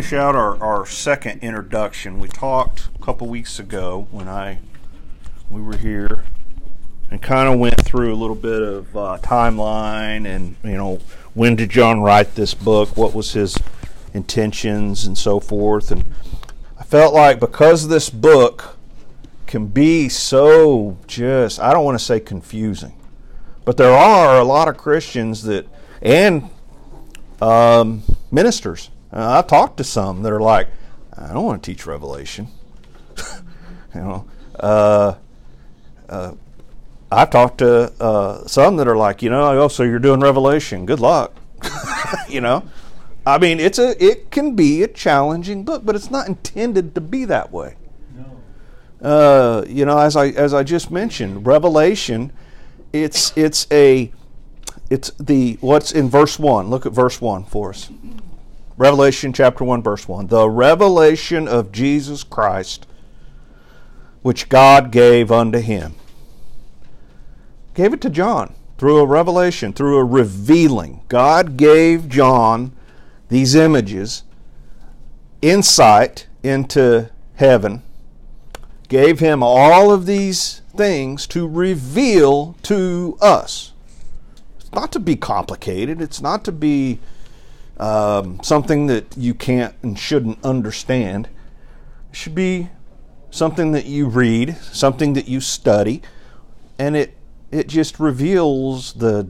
finish out our, our second introduction. We talked a couple weeks ago when I we were here and kind of went through a little bit of uh, timeline and you know when did John write this book, what was his intentions and so forth. And I felt like because this book can be so just I don't want to say confusing, but there are a lot of Christians that and um, ministers. Uh, I've talked to some that are like, I don't want to teach Revelation. you know, uh, uh, I've talked to uh, some that are like, you know, oh, so you're doing Revelation. Good luck. you know, I mean, it's a it can be a challenging book, but it's not intended to be that way. No. Uh, you know, as I as I just mentioned, Revelation, it's it's a it's the what's in verse one. Look at verse one for us. Revelation chapter 1, verse 1. The revelation of Jesus Christ, which God gave unto him. Gave it to John through a revelation, through a revealing. God gave John these images, insight into heaven, gave him all of these things to reveal to us. It's not to be complicated, it's not to be um, something that you can't and shouldn't understand. It should be something that you read, something that you study, and it it just reveals the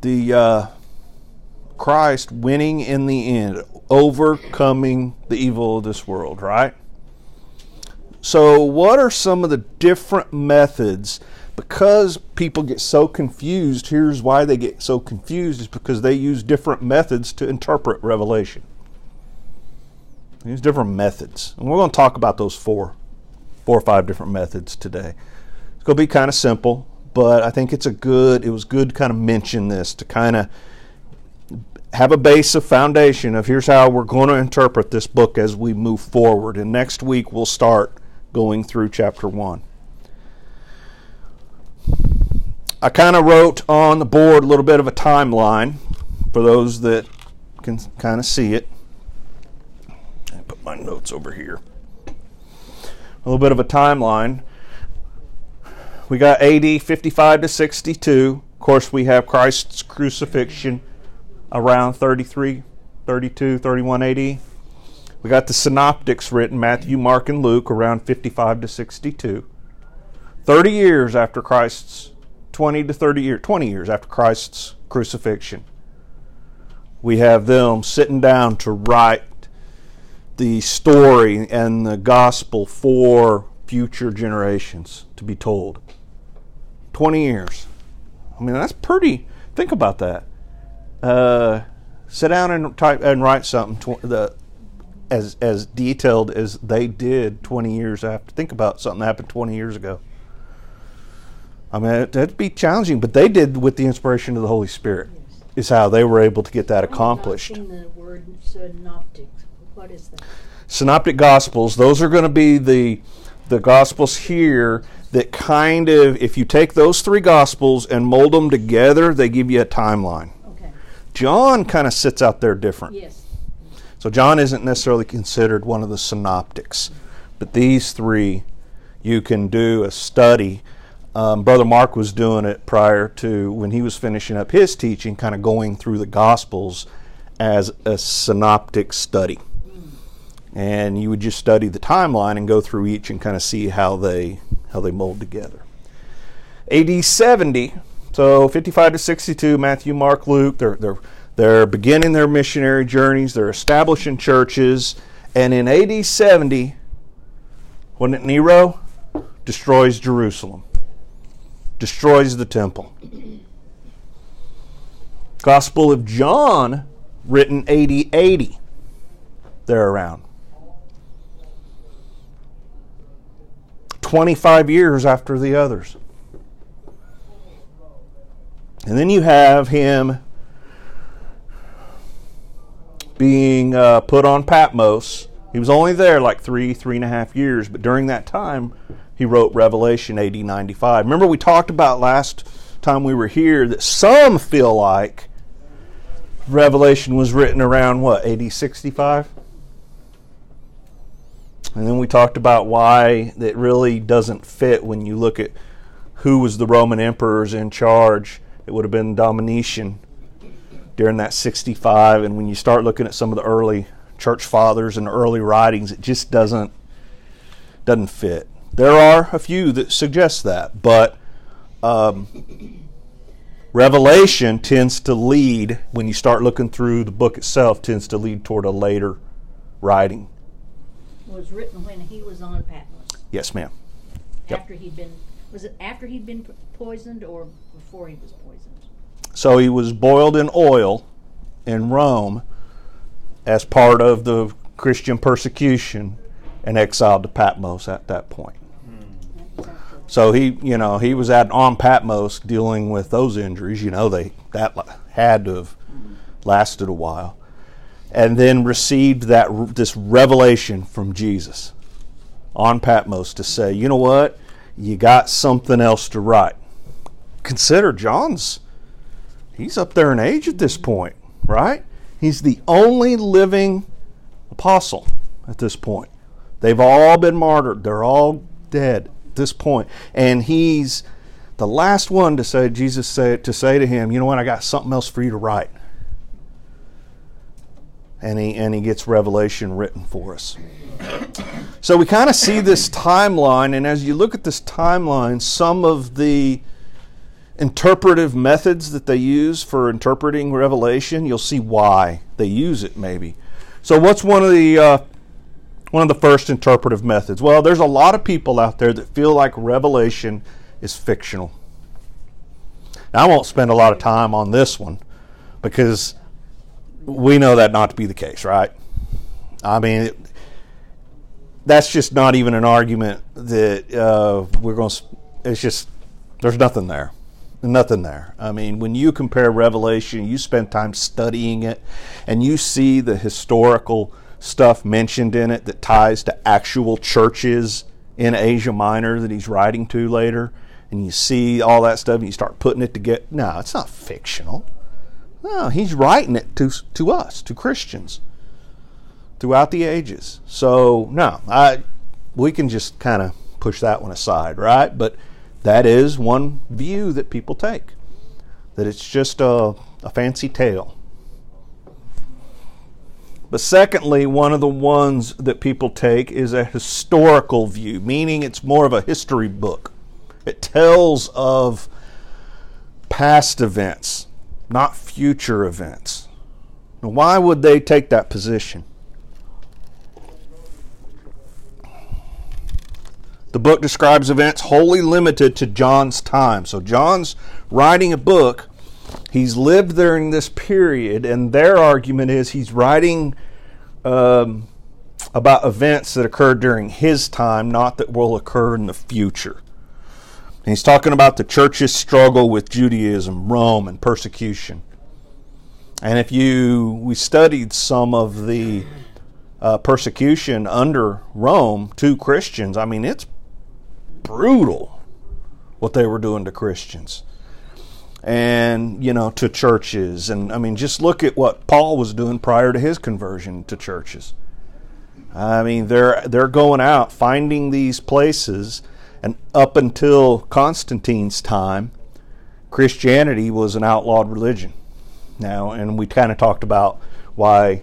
the uh, Christ winning in the end, overcoming the evil of this world, right? So, what are some of the different methods because people get so confused, here's why they get so confused is because they use different methods to interpret Revelation. They use different methods. And we're going to talk about those four, four or five different methods today. It's going to be kind of simple, but I think it's a good, it was good to kind of mention this to kind of have a base of foundation of here's how we're going to interpret this book as we move forward. And next week we'll start going through chapter 1. I kind of wrote on the board a little bit of a timeline for those that can kind of see it. I put my notes over here. A little bit of a timeline. We got AD 55 to 62. Of course, we have Christ's crucifixion around 33, 32, 31 AD. We got the synoptics written Matthew, Mark, and Luke around 55 to 62. 30 years after Christ's 20 to 30 years, 20 years after Christ's crucifixion. We have them sitting down to write the story and the gospel for future generations to be told. 20 years. I mean, that's pretty. Think about that. Uh, sit down and type and write something the, as as detailed as they did 20 years after. Think about something that happened 20 years ago. I mean, that'd be challenging, but they did with the inspiration of the Holy Spirit. Yes. Is how they were able to get that accomplished. the word synoptic. What is that? Synoptic Gospels. Those are going to be the the Gospels here that kind of, if you take those three Gospels and mold them together, they give you a timeline. Okay. John kind of sits out there different. Yes. So John isn't necessarily considered one of the synoptics, but these three, you can do a study um, Brother Mark was doing it prior to when he was finishing up his teaching, kind of going through the Gospels as a synoptic study. And you would just study the timeline and go through each and kind of see how they how they mold together. AD 70, so 55 to 62, Matthew, Mark, Luke, they're, they're, they're beginning their missionary journeys, they're establishing churches, and in AD 70, wasn't it Nero? Destroys Jerusalem destroys the temple. Gospel of John, written AD 80, there around. 25 years after the others. And then you have him being uh, put on Patmos. He was only there like three, three and a half years, but during that time, he wrote Revelation AD 95. Remember, we talked about last time we were here that some feel like Revelation was written around what, AD 65? And then we talked about why that really doesn't fit when you look at who was the Roman emperors in charge. It would have been Domitian during that 65 and when you start looking at some of the early church fathers and early writings it just doesn't doesn't fit. There are a few that suggest that, but um, Revelation tends to lead when you start looking through the book itself tends to lead toward a later writing. Was written when he was on Patmos. Yes, ma'am. Yep. After he'd been, was it after he'd been poisoned or before he was poisoned? So he was boiled in oil in Rome as part of the Christian persecution and exiled to Patmos at that point. So he, you know, he was at on Patmos dealing with those injuries. You know, they that had to have lasted a while, and then received that this revelation from Jesus on Patmos to say, you know what, you got something else to write. Consider John's. He's up there in age at this point, right? He's the only living apostle at this point. They've all been martyred. They're all dead this. And he's the last one to say Jesus said to say to him, "You know what? I got something else for you to write." And he and he gets revelation written for us. So we kind of see this timeline and as you look at this timeline, some of the interpretive methods that they use for interpreting revelation, you'll see why they use it maybe. So what's one of the uh, one of the first interpretive methods? Well, there's a lot of people out there that feel like revelation is fictional. Now, I won't spend a lot of time on this one because we know that not to be the case, right? I mean, it, that's just not even an argument that uh, we're going to. It's just there's nothing there, nothing there. I mean, when you compare Revelation, you spend time studying it, and you see the historical stuff mentioned in it that ties to actual churches in Asia Minor that he's writing to later, and you see all that stuff, and you start putting it together. No, it's not fictional. No, he's writing it to to us, to Christians throughout the ages. So no, I we can just kind of push that one aside, right? But that is one view that people take. That it's just a, a fancy tale. But secondly, one of the ones that people take is a historical view, meaning it's more of a history book. It tells of past events, not future events. Now, why would they take that position? The book describes events wholly limited to John's time. So John's writing a book. He's lived during this period, and their argument is he's writing um, about events that occurred during his time, not that will occur in the future. And he's talking about the church's struggle with Judaism, Rome, and persecution. And if you, we studied some of the uh, persecution under Rome to Christians, I mean, it's brutal what they were doing to Christians and you know to churches and I mean just look at what Paul was doing prior to his conversion to churches. I mean they're they're going out finding these places and up until Constantine's time Christianity was an outlawed religion. Now and we kind of talked about why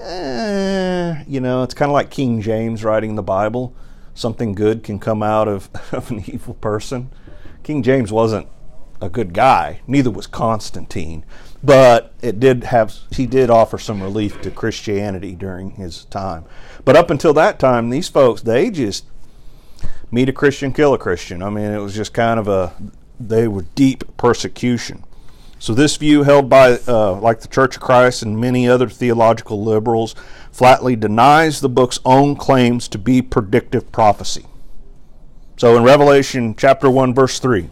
eh, you know it's kind of like King James writing the Bible something good can come out of, of an evil person. King James wasn't a good guy, neither was Constantine, but it did have he did offer some relief to Christianity during his time. But up until that time, these folks they just meet a Christian, kill a Christian. I mean, it was just kind of a they were deep persecution. So this view, held by uh, like the Church of Christ and many other theological liberals, flatly denies the book's own claims to be predictive prophecy. So in Revelation chapter 1 verse 3,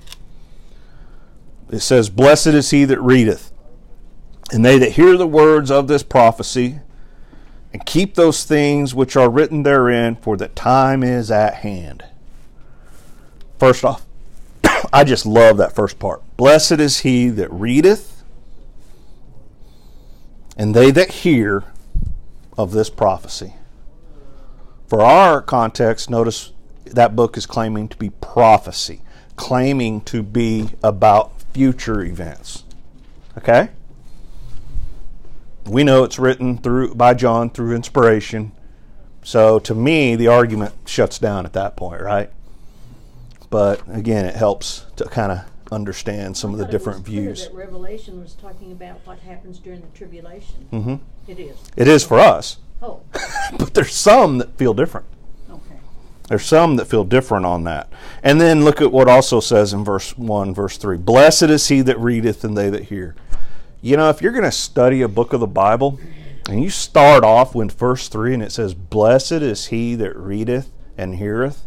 it says, "Blessed is he that readeth, and they that hear the words of this prophecy, and keep those things which are written therein, for the time is at hand." First off, I just love that first part. Blessed is he that readeth and they that hear of this prophecy. For our context, notice that book is claiming to be prophecy, claiming to be about future events. Okay? We know it's written through by John through inspiration. So to me, the argument shuts down at that point, right? But again, it helps to kind of understand some of the I different views. That Revelation was talking about what happens during the tribulation. hmm It is. It is for us, Oh, but there's some that feel different. There's some that feel different on that. And then look at what also says in verse 1, verse 3 Blessed is he that readeth and they that hear. You know, if you're going to study a book of the Bible and you start off with verse 3 and it says, Blessed is he that readeth and heareth,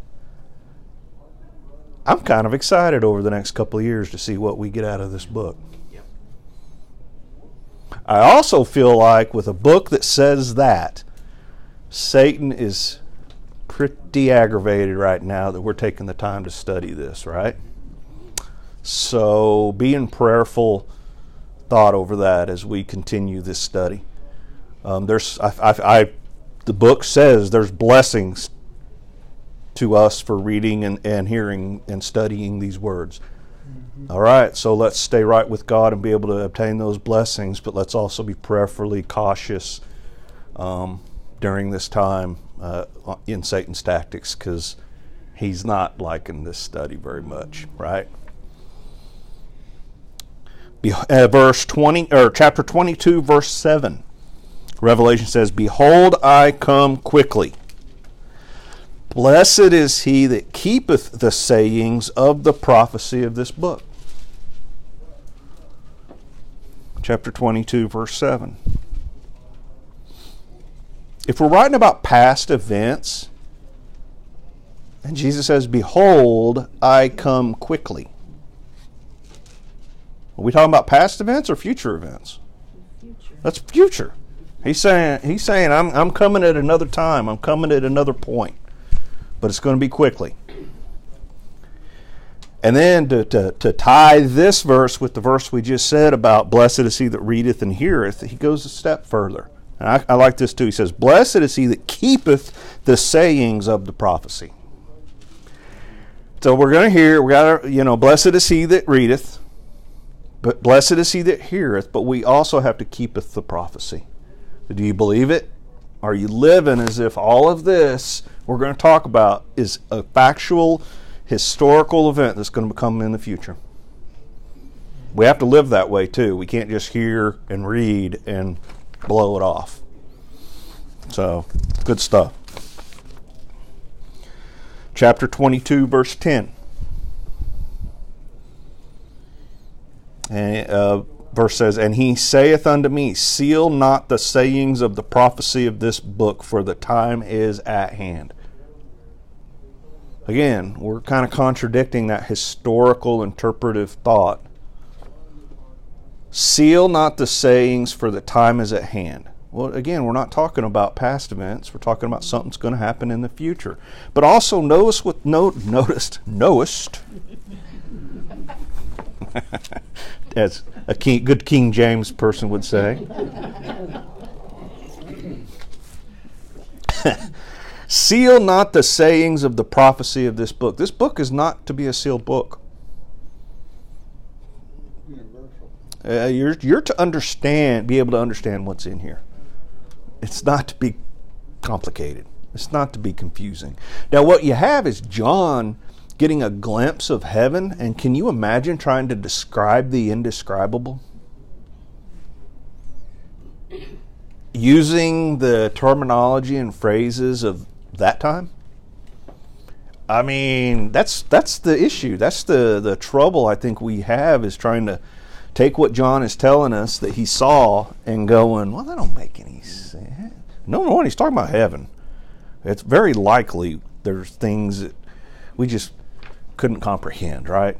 I'm kind of excited over the next couple of years to see what we get out of this book. I also feel like with a book that says that, Satan is pretty aggravated right now that we're taking the time to study this, right? So be in prayerful thought over that as we continue this study. Um, there's, I, I, I, the book says there's blessings to us for reading and, and hearing and studying these words. All right, so let's stay right with God and be able to obtain those blessings, but let's also be prayerfully cautious um, during this time uh, in Satan's tactics because he's not liking this study very much, right? Be, uh, verse 20 or chapter 22 verse 7 revelation says behold i come quickly. Blessed is he that keepeth the sayings of the prophecy of this book. Chapter 22 verse 7 if we're writing about past events and jesus says behold i come quickly are we talking about past events or future events? Future. That's future. He's saying he's saying I'm I'm coming at another time. I'm coming at another point. But it's going to be quickly. And then to, to, to tie this verse with the verse we just said about blessed is he that readeth and heareth, he goes a step further. And I, I like this too. He says, Blessed is he that keepeth the sayings of the prophecy. So we're going to hear, we got to, you know, blessed is he that readeth, but blessed is he that heareth, but we also have to keepeth the prophecy. Do you believe it? Are you living as if all of this we're going to talk about is a factual, historical event that's going to come in the future? We have to live that way too. We can't just hear and read and blow it off. So, good stuff. Chapter 22, verse 10. And uh, verse says, And he saith unto me, Seal not the sayings of the prophecy of this book, for the time is at hand. Again, we're kind of contradicting that historical interpretive thought. Seal not the sayings, for the time is at hand. Well, again, we're not talking about past events. We're talking about something that's going to happen in the future. But also notice what no, noticed knowest as a king, good King James person would say. Seal not the sayings of the prophecy of this book. This book is not to be a sealed book. Uh, you're you're to understand, be able to understand what's in here. It's not to be complicated. It's not to be confusing. Now, what you have is John getting a glimpse of heaven, and can you imagine trying to describe the indescribable? Using the terminology and phrases of that time? I mean, that's that's the issue. That's the the trouble I think we have is trying to take what John is telling us that he saw and going, well, that don't make any sense. No, no, he's talking about heaven. It's very likely there's things that we just couldn't comprehend, right?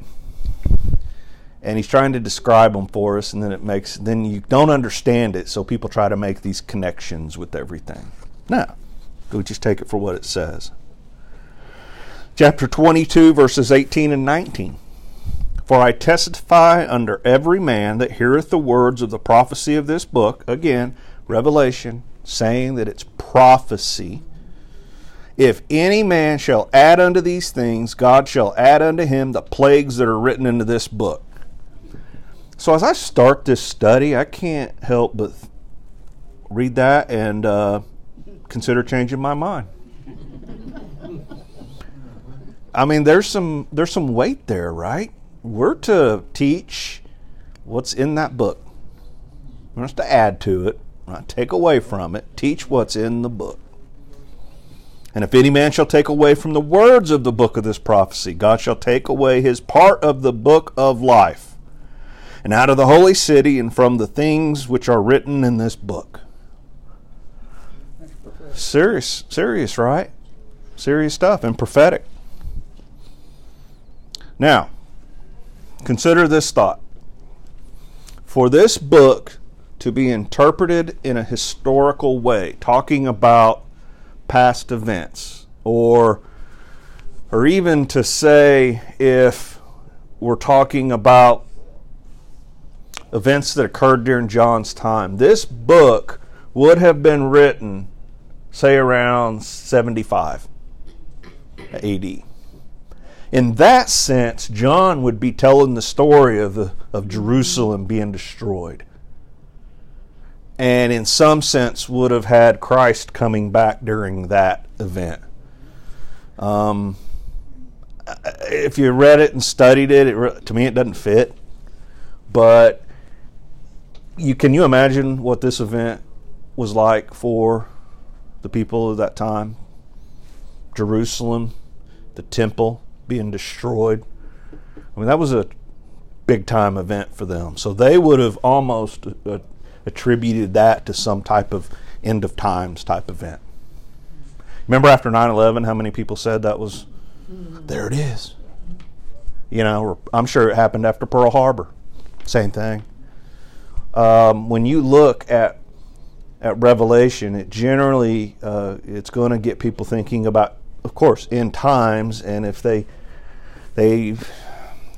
And he's trying to describe them for us, and then it makes then you don't understand it, so people try to make these connections with everything. No, we just take it for what it says. Chapter 22, verses 18 and 19. For I testify under every man that heareth the words of the prophecy of this book, again, Revelation, saying that it's prophecy. If any man shall add unto these things, God shall add unto him the plagues that are written into this book. So as I start this study, I can't help but read that and uh, consider changing my mind. I mean, there's some there's some weight there, right? We're to teach what's in that book. We're not to add to it, not take away from it. Teach what's in the book. And if any man shall take away from the words of the book of this prophecy, God shall take away his part of the book of life, and out of the holy city, and from the things which are written in this book. Serious, serious, right? Serious stuff and prophetic. Now, consider this thought. For this book to be interpreted in a historical way, talking about past events, or or even to say if we're talking about events that occurred during John's time, this book would have been written, say, around 75 AD in that sense, John would be telling the story of, the, of Jerusalem being destroyed. And in some sense, would have had Christ coming back during that event. Um, if you read it and studied it, it, to me it doesn't fit. But you can you imagine what this event was like for the people of that time? Jerusalem, the temple, being destroyed. I mean, that was a big time event for them. So they would have almost uh, attributed that to some type of end of times type event. Remember after 9 11, how many people said that was, there it is? You know, I'm sure it happened after Pearl Harbor. Same thing. Um, when you look at at Revelation, it generally uh, it's going to get people thinking about, of course, end times, and if they they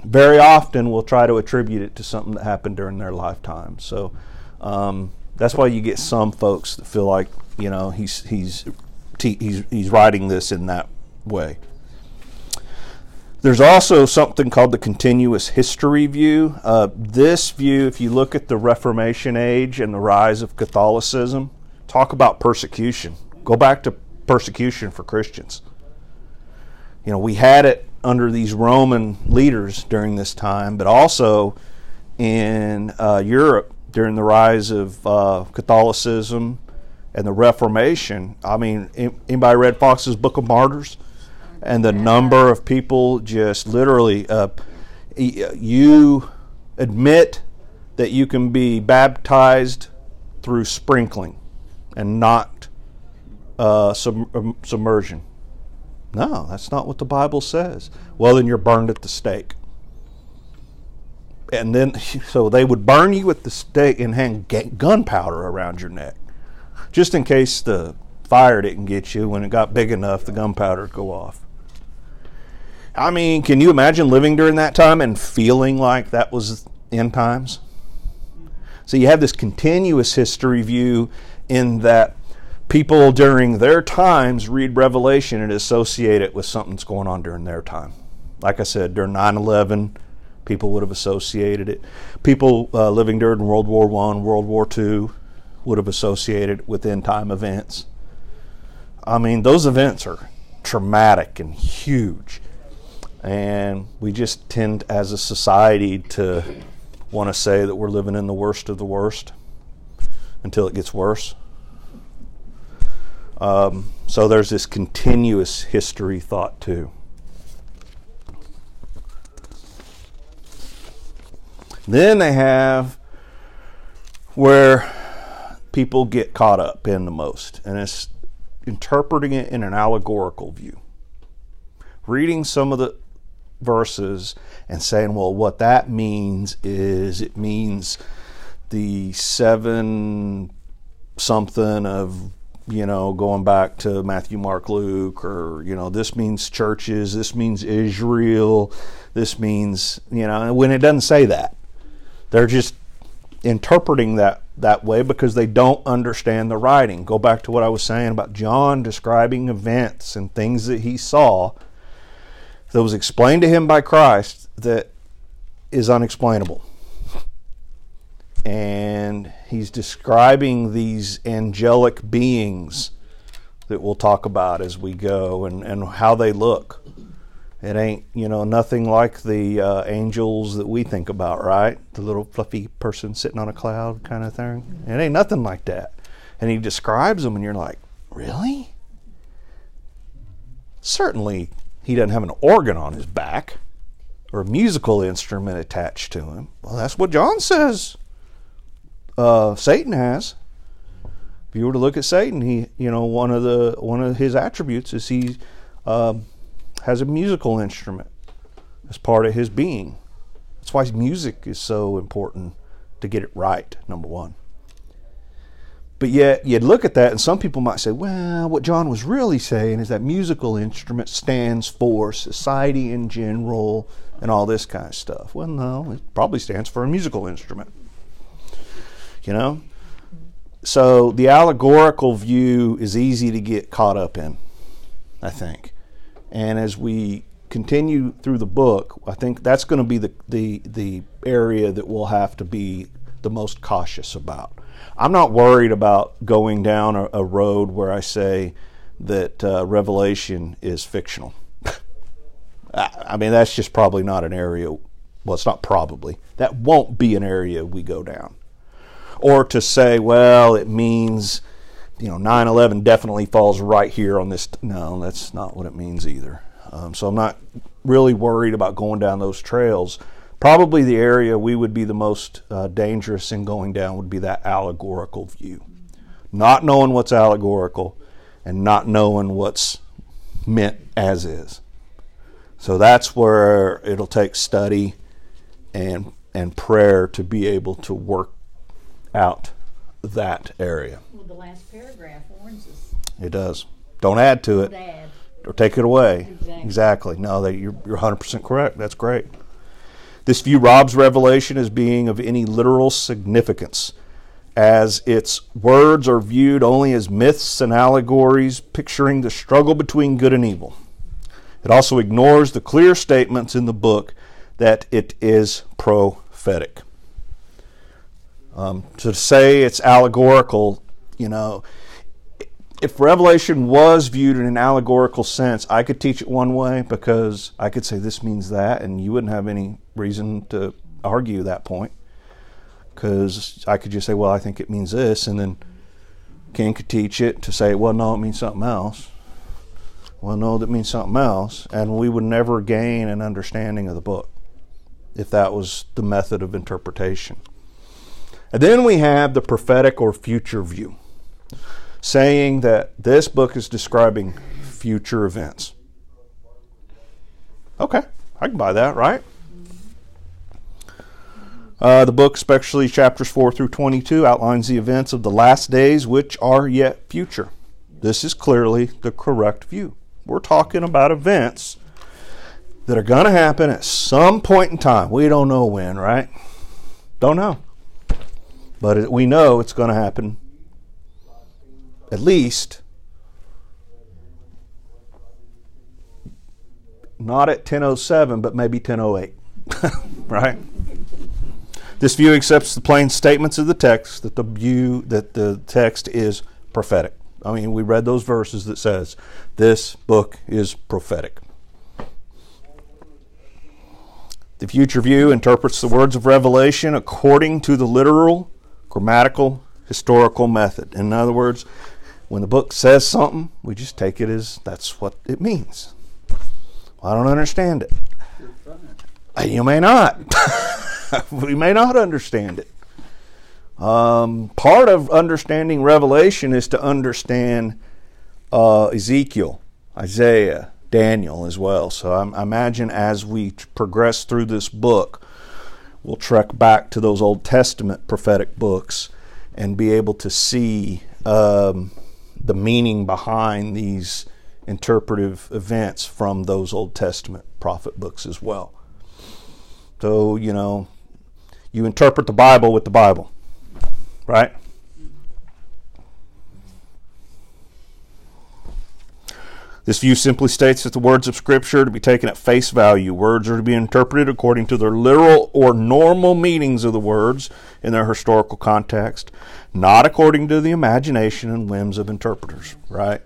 very often will try to attribute it to something that happened during their lifetime. So um, that's why you get some folks that feel like you know he's he's he's he's writing this in that way. There's also something called the continuous history view. Uh, this view, if you look at the Reformation age and the rise of Catholicism, talk about persecution. Go back to persecution for Christians. You know, we had it under these Roman leaders during this time, but also in uh, Europe during the rise of uh, Catholicism and the Reformation. I mean, anybody read Foxe's Book of Martyrs? And the number of people just literally, uh, you admit that you can be baptized through sprinkling and not uh, sub- submersion. No, that's not what the Bible says. Well, then you're burned at the stake. And then, so they would burn you at the stake and hang gunpowder around your neck, just in case the fire didn't get you. When it got big enough, the gunpowder would go off. I mean, can you imagine living during that time and feeling like that was end times? So you have this continuous history view in that people during their times read Revelation and associate it with something that's going on during their time. Like I said, during 9 11, people would have associated it. People uh, living during World War I, World War II would have associated it with end time events. I mean, those events are traumatic and huge. And we just tend as a society to want to say that we're living in the worst of the worst until it gets worse. Um, so there's this continuous history thought too. Then they have where people get caught up in the most, and it's interpreting it in an allegorical view. Reading some of the verses and saying, well, what that means is it means the seven something of you know, going back to Matthew, Mark, Luke, or, you know, this means churches, this means Israel, this means, you know, when it doesn't say that. They're just interpreting that that way because they don't understand the writing. Go back to what I was saying about John describing events and things that he saw that was explained to him by Christ that is unexplainable. And he's describing these angelic beings that we'll talk about as we go and, and how they look. It ain't, you know, nothing like the uh, angels that we think about, right? The little fluffy person sitting on a cloud kind of thing. It ain't nothing like that. And he describes them, and you're like, really? Certainly, he doesn't have an organ on his back or a musical instrument attached to him. Well, that's what John says. Uh, Satan has. If you were to look at Satan, he, you know, one of the one of his attributes is he. Uh, has a musical instrument as part of his being. That's why music is so important to get it right, number one. But yet, you'd look at that, and some people might say, well, what John was really saying is that musical instrument stands for society in general and all this kind of stuff. Well, no, it probably stands for a musical instrument. You know? So the allegorical view is easy to get caught up in, I think. And as we continue through the book, I think that's going to be the, the, the area that we'll have to be the most cautious about. I'm not worried about going down a, a road where I say that uh, Revelation is fictional. I mean, that's just probably not an area, well, it's not probably, that won't be an area we go down. Or to say, well, it means you know 9/11 definitely falls right here on this. No, that's not what it means either. Um, so I'm not really worried about going down those trails. Probably the area we would be the most uh, dangerous in going down would be that allegorical view, not knowing what's allegorical and not knowing what's meant as is. So that's where it'll take study and and prayer to be able to work out that area. Well, the last paragraph warns us. It does. Don't add to it Don't add. or take it away. Exactly. Exactly. No, that you're, you're 100% correct. That's great. This view robs Revelation as being of any literal significance, as its words are viewed only as myths and allegories picturing the struggle between good and evil. It also ignores the clear statements in the book that it is prophetic. Um, to say it's allegorical, you know, if Revelation was viewed in an allegorical sense, I could teach it one way because I could say this means that, and you wouldn't have any reason to argue that point. Because I could just say, well, I think it means this, and then Ken could teach it to say, well, no, it means something else. Well, no, that means something else, and we would never gain an understanding of the book if that was the method of interpretation. And then we have the prophetic or future view, saying that this book is describing future events. Okay, I can buy that, right? Uh, the book, especially chapters 4 through 22, outlines the events of the last days which are yet future. This is clearly the correct view. We're talking about events that are going to happen at some point in time. We don't know when, right? Don't know. But we know it's going to happen. At least not at 1007 but maybe 1008 right? This view accepts the plain statements of the text that the view that the text is prophetic. I mean we read those verses that says this book is prophetic. The future view interprets the words of revelation according to the literal grammatical historical method. In other words when the book says something we just take it as that's what it means. Well, i don't understand it. You may not. We may not understand it. Um, part of understanding revelation is to understand uh, ezekiel isaiah daniel as well. So I, I imagine as we progress through this book we'll trek back to those Old Testament prophetic books and be able to see um, the meaning behind these interpretive events from those Old Testament prophet books as well. So, you know, you interpret the Bible with the Bible, right? This view simply states that the words of Scripture are to be taken at face value. Words are to be interpreted according to their literal or normal meanings of the words in their historical context, not according to the imagination and whims of interpreters, right?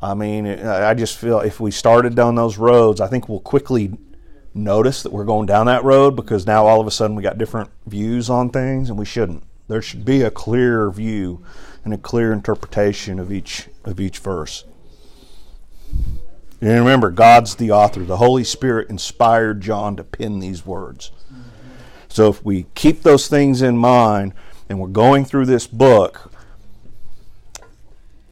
I mean, I just feel if we started down those roads, I think we'll quickly notice that we're going down that road because now all of a sudden we got different views on things and we shouldn't. There should be a clear view and a clear interpretation of each of each verse. And remember, God's the author. The Holy Spirit inspired John to pen these words. So if we keep those things in mind and we're going through this book,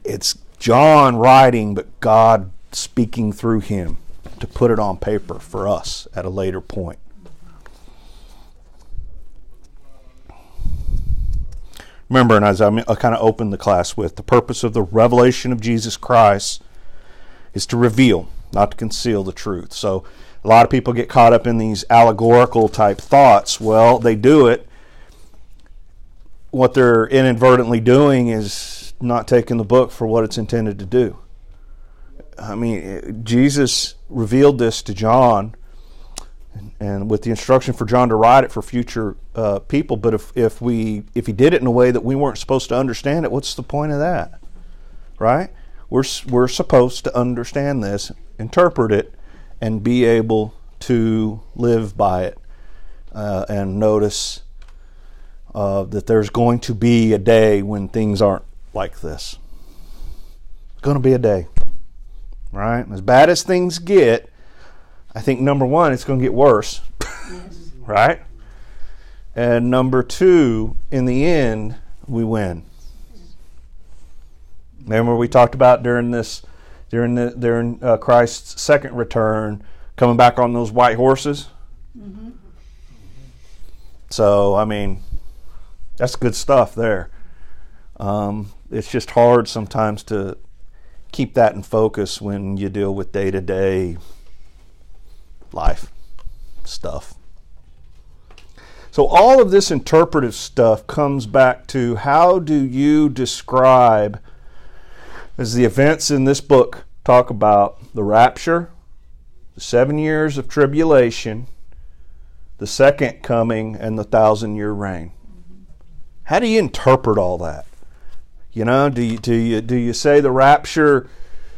it's John writing, but God speaking through him to put it on paper for us at a later point. Remember, and as I kind of opened the class with, the purpose of the revelation of Jesus Christ is to reveal, not to conceal the truth. So a lot of people get caught up in these allegorical type thoughts. Well, they do it. What they're inadvertently doing is not taking the book for what it's intended to do. I mean, Jesus revealed this to John, and with the instruction for John to write it for future uh, people. But if, if we if he did it in a way that we weren't supposed to understand it, what's the point of that, right? We're, we're supposed to understand this, interpret it, and be able to live by it uh, and notice uh, that there's going to be a day when things aren't like this. It's going to be a day, right? As bad as things get, I think number one, it's going to get worse, yes. right? And number two, in the end, we win. Remember we talked about during this, during the during uh, Christ's second return, coming back on those white horses. Mm-hmm. So I mean, that's good stuff there. Um, it's just hard sometimes to keep that in focus when you deal with day to day life stuff. So, all of this interpretive stuff comes back to how do you describe as the events in this book talk about the rapture, the seven years of tribulation, the second coming, and the thousand year reign. How do you interpret all that? You know, do you, do you, do you say the rapture?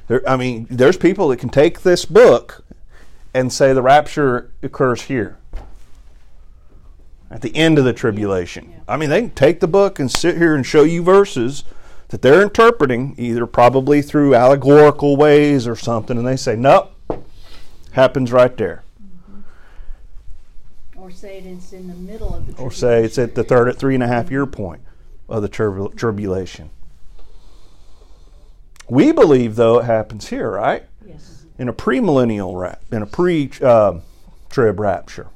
There, I mean, there's people that can take this book and say the rapture occurs here at the end of the tribulation. I mean, they can take the book and sit here and show you verses that they're interpreting, either probably through allegorical ways or something, and they say, nope, happens right there. Mm-hmm. Or say it's in the middle of the Or say it's at the third, at three and a half year point of the tribulation. We believe, though, it happens here, right? Yes. In a premillennial rap, in a pre uh, trib rapture.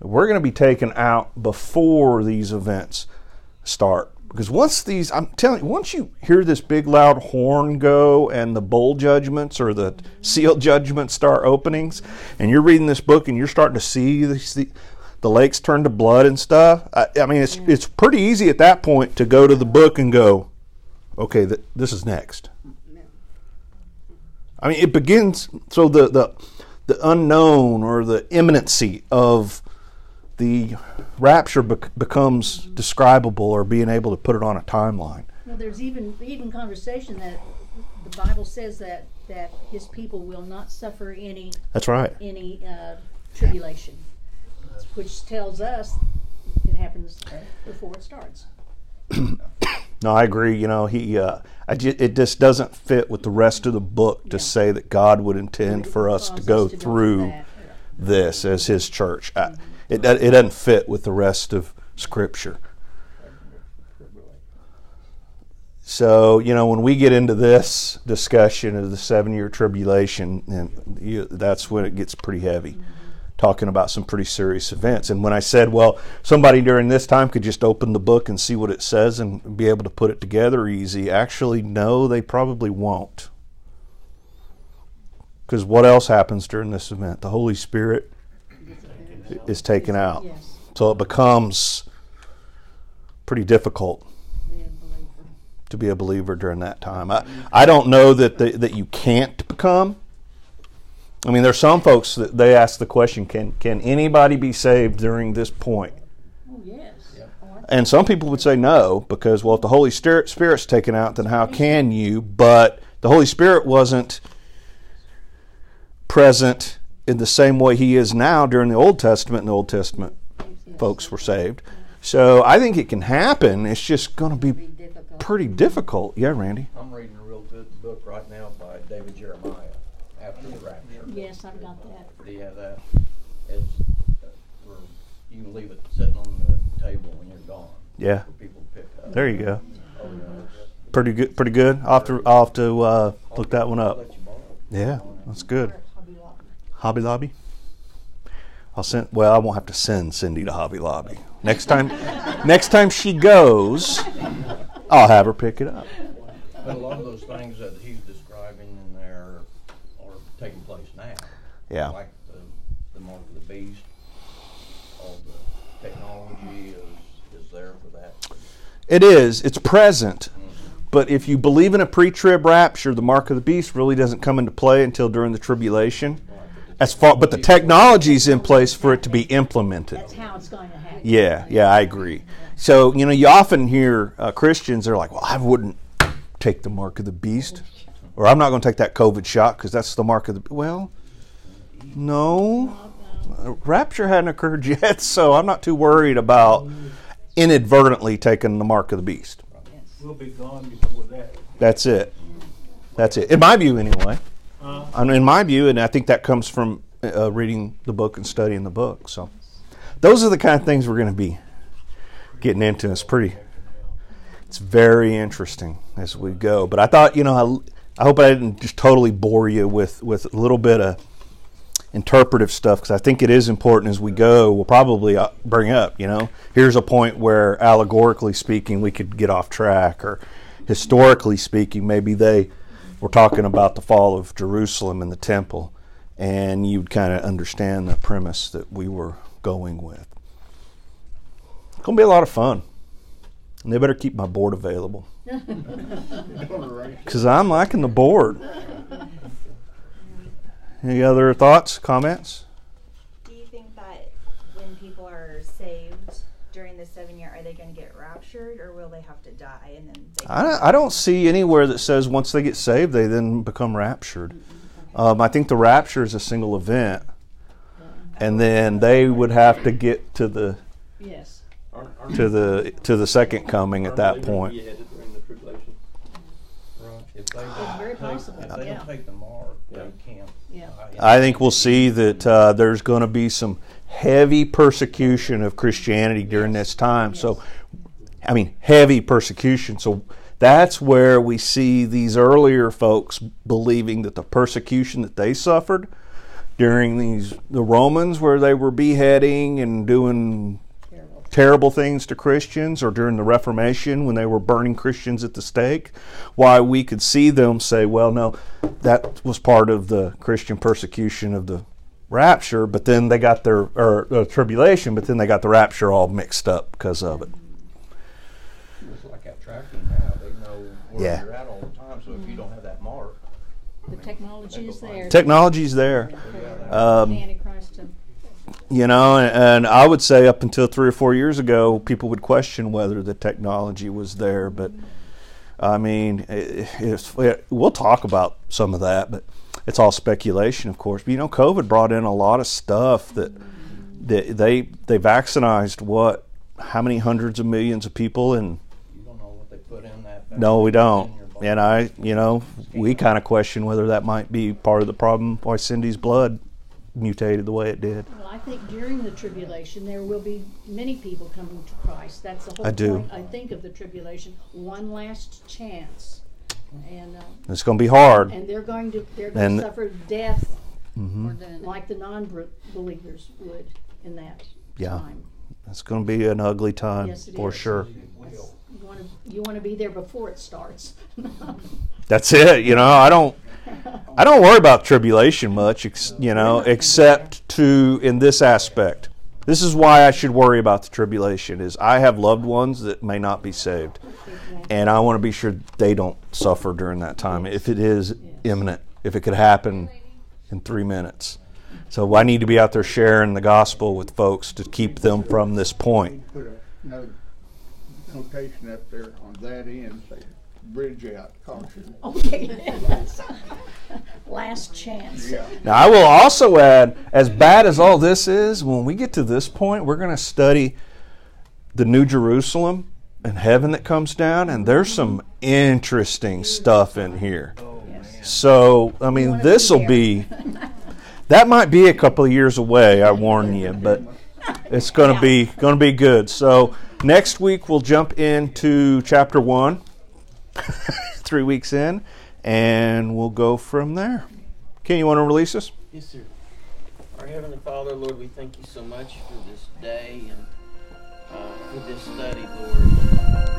We're going to be taken out before these events start. Because once these, I'm telling you, once you hear this big loud horn go and the bowl judgments or the seal judgments start openings, and you're reading this book and you're starting to see the, the lakes turn to blood and stuff, I, I mean, it's, it's pretty easy at that point to go to the book and go, okay, th- this is next. I mean, it begins, so the, the, the unknown or the imminency of the rapture becomes describable or being able to put it on a timeline. Well, there's even even conversation that the Bible says that that His people will not suffer any. That's right. Any uh, tribulation, which tells us it happens before it starts. no, I agree. You know, he. Uh, I ju- it just doesn't fit with the rest of the book to yeah. say that God would intend for us to go to through this as His church. Mm-hmm. I, it, it doesn't fit with the rest of Scripture. So, you know, when we get into this discussion of the seven year tribulation, and you, that's when it gets pretty heavy. talking about some pretty serious events. And when I said, well, somebody during this time could just open the book and see what it says and be able to put it together easy, actually, no, they probably won't. Because what else happens during this event? The Holy Spirit is taken out. Yes, So it becomes pretty difficult to be a believer during that time. I, I don't know that the, that you can't become. I mean, there's some folks that they ask the question, can can anybody be saved during this point? Oh, yes. And some people would say no because well, if the Holy Spirit Spirit's taken out, then how can you? But the Holy Spirit wasn't present in the same way He is now during the Old Testament. And the Old Testament folks were saved. So I think it can happen. It's just going to be Be pretty difficult. Yeah, Randy. I'm reading a real good book right now by David Jeremiah, After the Rapture. Yes, I've got that. Do you have that? It's, uh, where you can leave it sitting on the table when you're gone Yeah, for people to pick up. there you go. Oh, yeah, it's- Pretty good. Pretty good. I'll have to, I'll have to uh, look that one up. let you borrow it. Yeah, that's good. Hobby Lobby. I'll send. Well, I won't have to send Cindy to Hobby Lobby next time. next time she goes, I'll have her pick it up. But a lot of those things that he's describing in there are taking place now. Yeah. Like the, the mark of the beast, all the technology is, is there for that. It is. It's present. But if you believe in a pre-trib rapture, the mark of the beast really doesn't come into play until during the tribulation. As far, but the technology's in place for it to be implemented. That's how it's going to happen. Yeah, yeah, I agree. So you know, you often hear uh, Christians they're like, "Well, I wouldn't take the mark of the beast, or I'm not going to take that COVID shot because that's the mark of the." Well, no, rapture hadn't occurred yet, so I'm not too worried about inadvertently taking the mark of the beast. We'll be gone before that. That's it. That's it. In my view, anyway. I mean, in my view, and I think that comes from uh, reading the book and studying the book. So, those are the kind of things we're going to be getting into. It's pretty. It's very interesting as we go. But I thought, you know, I, I hope I didn't just totally bore you with with a little bit of interpretive stuff because I think it is important as we go. We'll probably uh, bring up, you know, here's a point where allegorically speaking we could get off track, or historically speaking, maybe they were talking about the fall of Jerusalem and the temple, and you'd kind of understand the premise that we were going with. It's gonna be a lot of fun. And they better keep my board available. Because I'm liking the board. Any other thoughts, comments? Do you think that when people are saved during the seven year, are they going to get raptured or will they have to die and then they I, I don't see anywhere that says once they get saved, they then become raptured. Um, I think the rapture is a single event, and then they would have to get to the Yes. Aren't- aren't- to the to the second coming at that point. be during the tribulation? Right. If they It's very possible, if they yeah. don't take the mark, they can't. Yeah. I think we'll see that uh, there's going to be some heavy persecution of Christianity during this time. So, I mean, heavy persecution. So that's where we see these earlier folks believing that the persecution that they suffered during these the Romans, where they were beheading and doing Terrible. terrible things to Christians, or during the Reformation when they were burning Christians at the stake, why we could see them say, well, no, that was part of the Christian persecution of the rapture, but then they got their, or tribulation, but then they got the rapture all mixed up because of it. It's like that tracking now. They know where Yeah. you're at all the time. So if you don't have that mark, The technology is there. Technology's there. Um, The Antichrist to you know and, and i would say up until three or four years ago people would question whether the technology was there but i mean it, it's, we'll talk about some of that but it's all speculation of course but you know covid brought in a lot of stuff that, that they they vaccinated what how many hundreds of millions of people and you don't know what they put in that. No we don't in your body. and i you know we kind of question whether that might be part of the problem why cindy's blood mutated the way it did Well, I think during the tribulation, there will be many people coming to Christ. That's the whole I do. point, I think, of the tribulation. One last chance. And, uh, it's going to be hard and they're going to, they're going And- to suffer death We're doing it. like the non-believers would in that Yeah. time. It's going to be an ugly time Yes, for is. sure. You want to you want to be there before it starts. That's it. You know, I don't. I don't worry about tribulation much, ex, you know, except to in this aspect. This is why I should worry about the tribulation. Is I have loved ones that may not be saved, and I want to be sure they don't suffer during that time if it is imminent, if it could happen in three minutes. So I need to be out there sharing the gospel with folks to keep them from this point. Put a note, notation up there on that end, say, bridge out, caution. okay. Last chance. Yeah. Now, I will also add, as bad as all this is, when we get to this point, we're going to study the New Jerusalem and heaven that comes down, and there's some interesting stuff in here. So, I mean, this will be be, that might be a couple of years away, I warn you, but it's going to be going to be good. So, next week we'll jump into chapter 1, 3 weeks in, and we'll go from there. Ken, you want to release us? Yes, sir. Our Heavenly Father, Lord, we thank you so much for this day and uh, for this study, Lord.